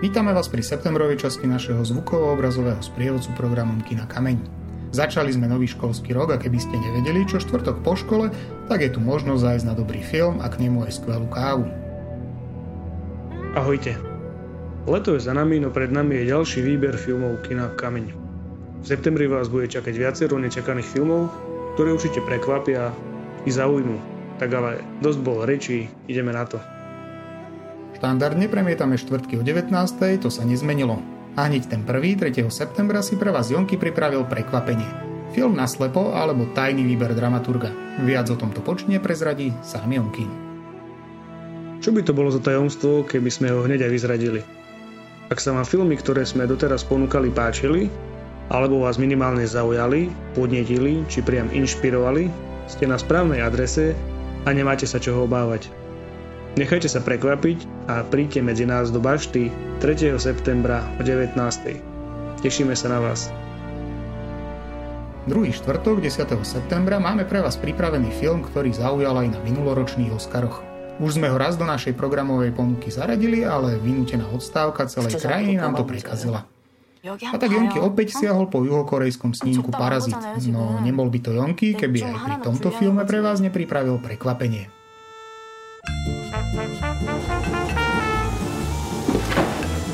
Vítame vás pri septembrovej časti našeho zvukovo-obrazového sprievodcu programom Kina Kameň. Začali sme nový školský rok a keby ste nevedeli, čo štvrtok po škole, tak je tu možnosť zájsť na dobrý film a k nemu aj skvelú kávu. Ahojte. Leto je za nami, no pred nami je ďalší výber filmov Kina Kameň. V septembri vás bude čakať viacero nečakaných filmov, ktoré určite prekvapia i zaujmú. Tak ale dosť bolo rečí, ideme na to. Štandardne premietame štvrtky o 19. to sa nezmenilo. A hneď ten prvý, 3. septembra si pre vás Jonky pripravil prekvapenie. Film na slepo alebo tajný výber dramaturga. Viac o tomto počne prezradí sám Jonky. Čo by to bolo za tajomstvo, keby sme ho hneď aj vyzradili? Ak sa vám filmy, ktoré sme doteraz ponúkali, páčili, alebo vás minimálne zaujali, podnetili či priam inšpirovali, ste na správnej adrese a nemáte sa čoho obávať. Nechajte sa prekvapiť a príďte medzi nás do Bašty 3. septembra o 19. Tešíme sa na vás. Druhý štvrtok 10. septembra máme pre vás pripravený film, ktorý zaujal aj na minuloročných Oscaroch. Už sme ho raz do našej programovej ponuky zaradili, ale vynútená odstávka celej krajiny nám to prekazila. A tak Jonky opäť siahol po juhokorejskom snímku Parazit. No nebol by to Jonky, keby aj pri tomto filme pre vás nepripravil prekvapenie.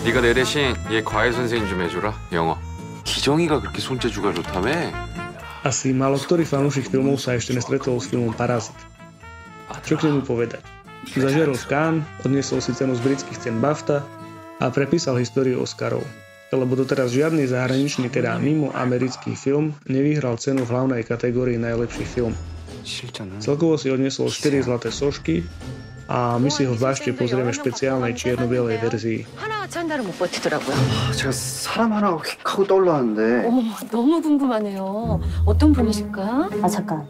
네가 내 대신 얘 과외 선생님 좀 해주라 영어 기정이가 그렇게 손재주가 좋다며 Asi málo ktorý fanúšik filmov sa ešte nestretol s filmom Parazit. Čo k nemu povedať? Zažiarol v Cannes, odniesol si cenu z britských cen BAFTA a prepísal históriu Oscarov. Lebo doteraz žiadny zahraničný, teda mimo americký film, nevyhral cenu v hlavnej kategórii najlepší film. Celkovo si odniesol 4 zlaté sošky a my si ho zvlášte pozrieme v špeciálnej čierno-bielej verzii. 하나같이 한 달은 못 버티더라고요. 제가 사람 하나 휙 하고 떠올랐는데 어머, 너무 궁금하네요. 어떤 분이실까? 아 잠깐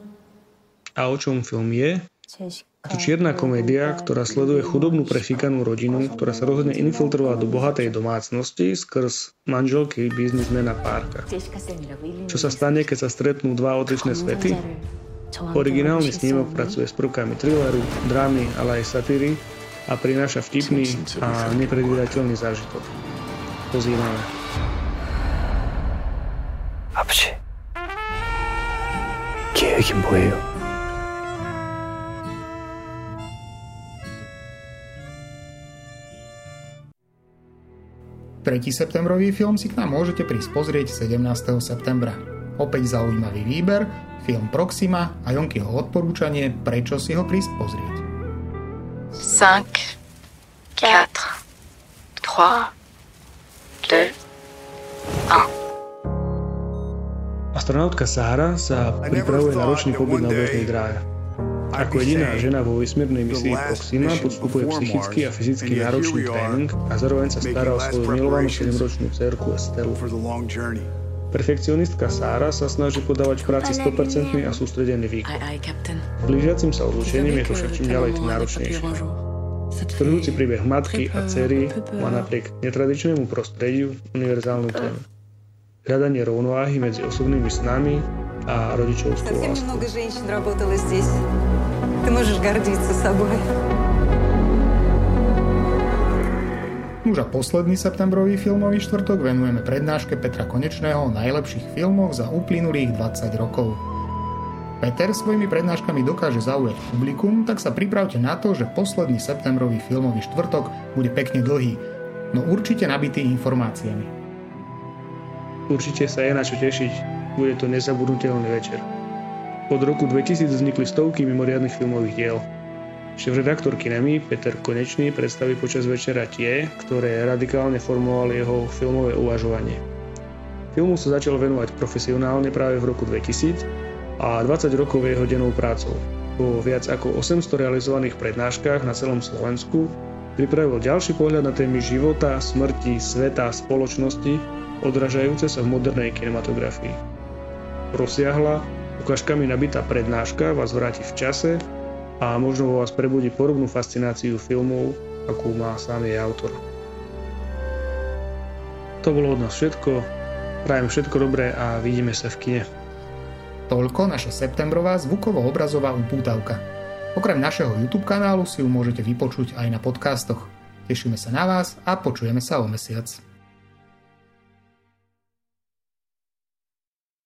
A o čom film je? 제시카 To čierna komédia, ktorá sleduje chudobnú prefikanú rodinu, ktorá sa rozhodne infiltrovať do bohatej domácnosti skrz manželky biznismena Parka. 제시카 쌤이라고 일일이 Čo sa stane, keď sa stretnú dva odlišné svety? Originálny snímok pracuje s prvkami thrilleru, drámy, ale aj satíry a prináša vtipný a nepredvídateľný zážitok. Pozývame. 아버지 계획이 뭐예요? Tretí septembrový film si k nám môžete prísť pozrieť 17. septembra. Opäť zaujímavý výber, film Proxima a Jonkyho odporúčanie, prečo si ho prísť pozrieť. 5, 4, 3, 2, Astronautka Sahara sa pripravuje na ročný pobyt na obežnej dráhe. Ako jediná žena vo vesmírnej misii Proxima podstupuje psychicky a fyzicky náročný tréning a zároveň sa stará o svoju milovanú 7-ročnú dcerku Estelu. Perfekcionistka Sára sa snaží podávať v práci 100% a sústredený výkon. Aye, aye, Captain. Blížiacim sa odlučením je to však čím ďalej tým náročnejšie. Strhujúci príbeh matky a cery má napriek netradičnému prostrediu univerzálnu tému. Hľadanie rovnováhy medzi osobnými snami a rodičovskou Совсем láskou. немного женщин работало здесь. Ты можешь гордиться собой. Už a posledný septembrový filmový štvrtok venujeme prednáške Petra Konečného o najlepších filmoch za uplynulých 20 rokov. Peter svojimi prednáškami dokáže zaujať publikum, tak sa pripravte na to, že posledný septembrový filmový štvrtok bude pekne dlhý, no určite nabitý informáciami. Určite sa je na čo tešiť, bude to nezabudnutelný večer. Od roku 2000 vznikli stovky mimoriadnych filmových diel. Šéf-redaktor Kinemy Peter Konečný predstaví počas večera tie, ktoré radikálne formovali jeho filmové uvažovanie. Filmu sa začal venovať profesionálne práve v roku 2000 a 20 rokov je jeho dennou prácou. Po viac ako 800 realizovaných prednáškach na celom Slovensku pripravil ďalší pohľad na témy života, smrti, sveta, spoločnosti, odražajúce sa v modernej kinematografii. Rozsiahla, ukážkami nabitá prednáška vás vráti v čase a možno vo vás prebudí podobnú fascináciu filmov, akú má sám jej autor. To bolo od nás všetko. Prajem všetko dobré a vidíme sa v kine. Toľko naša septembrová zvukovo-obrazová upútavka. Okrem našeho YouTube kanálu si ju môžete vypočuť aj na podcastoch. Tešíme sa na vás a počujeme sa o mesiac.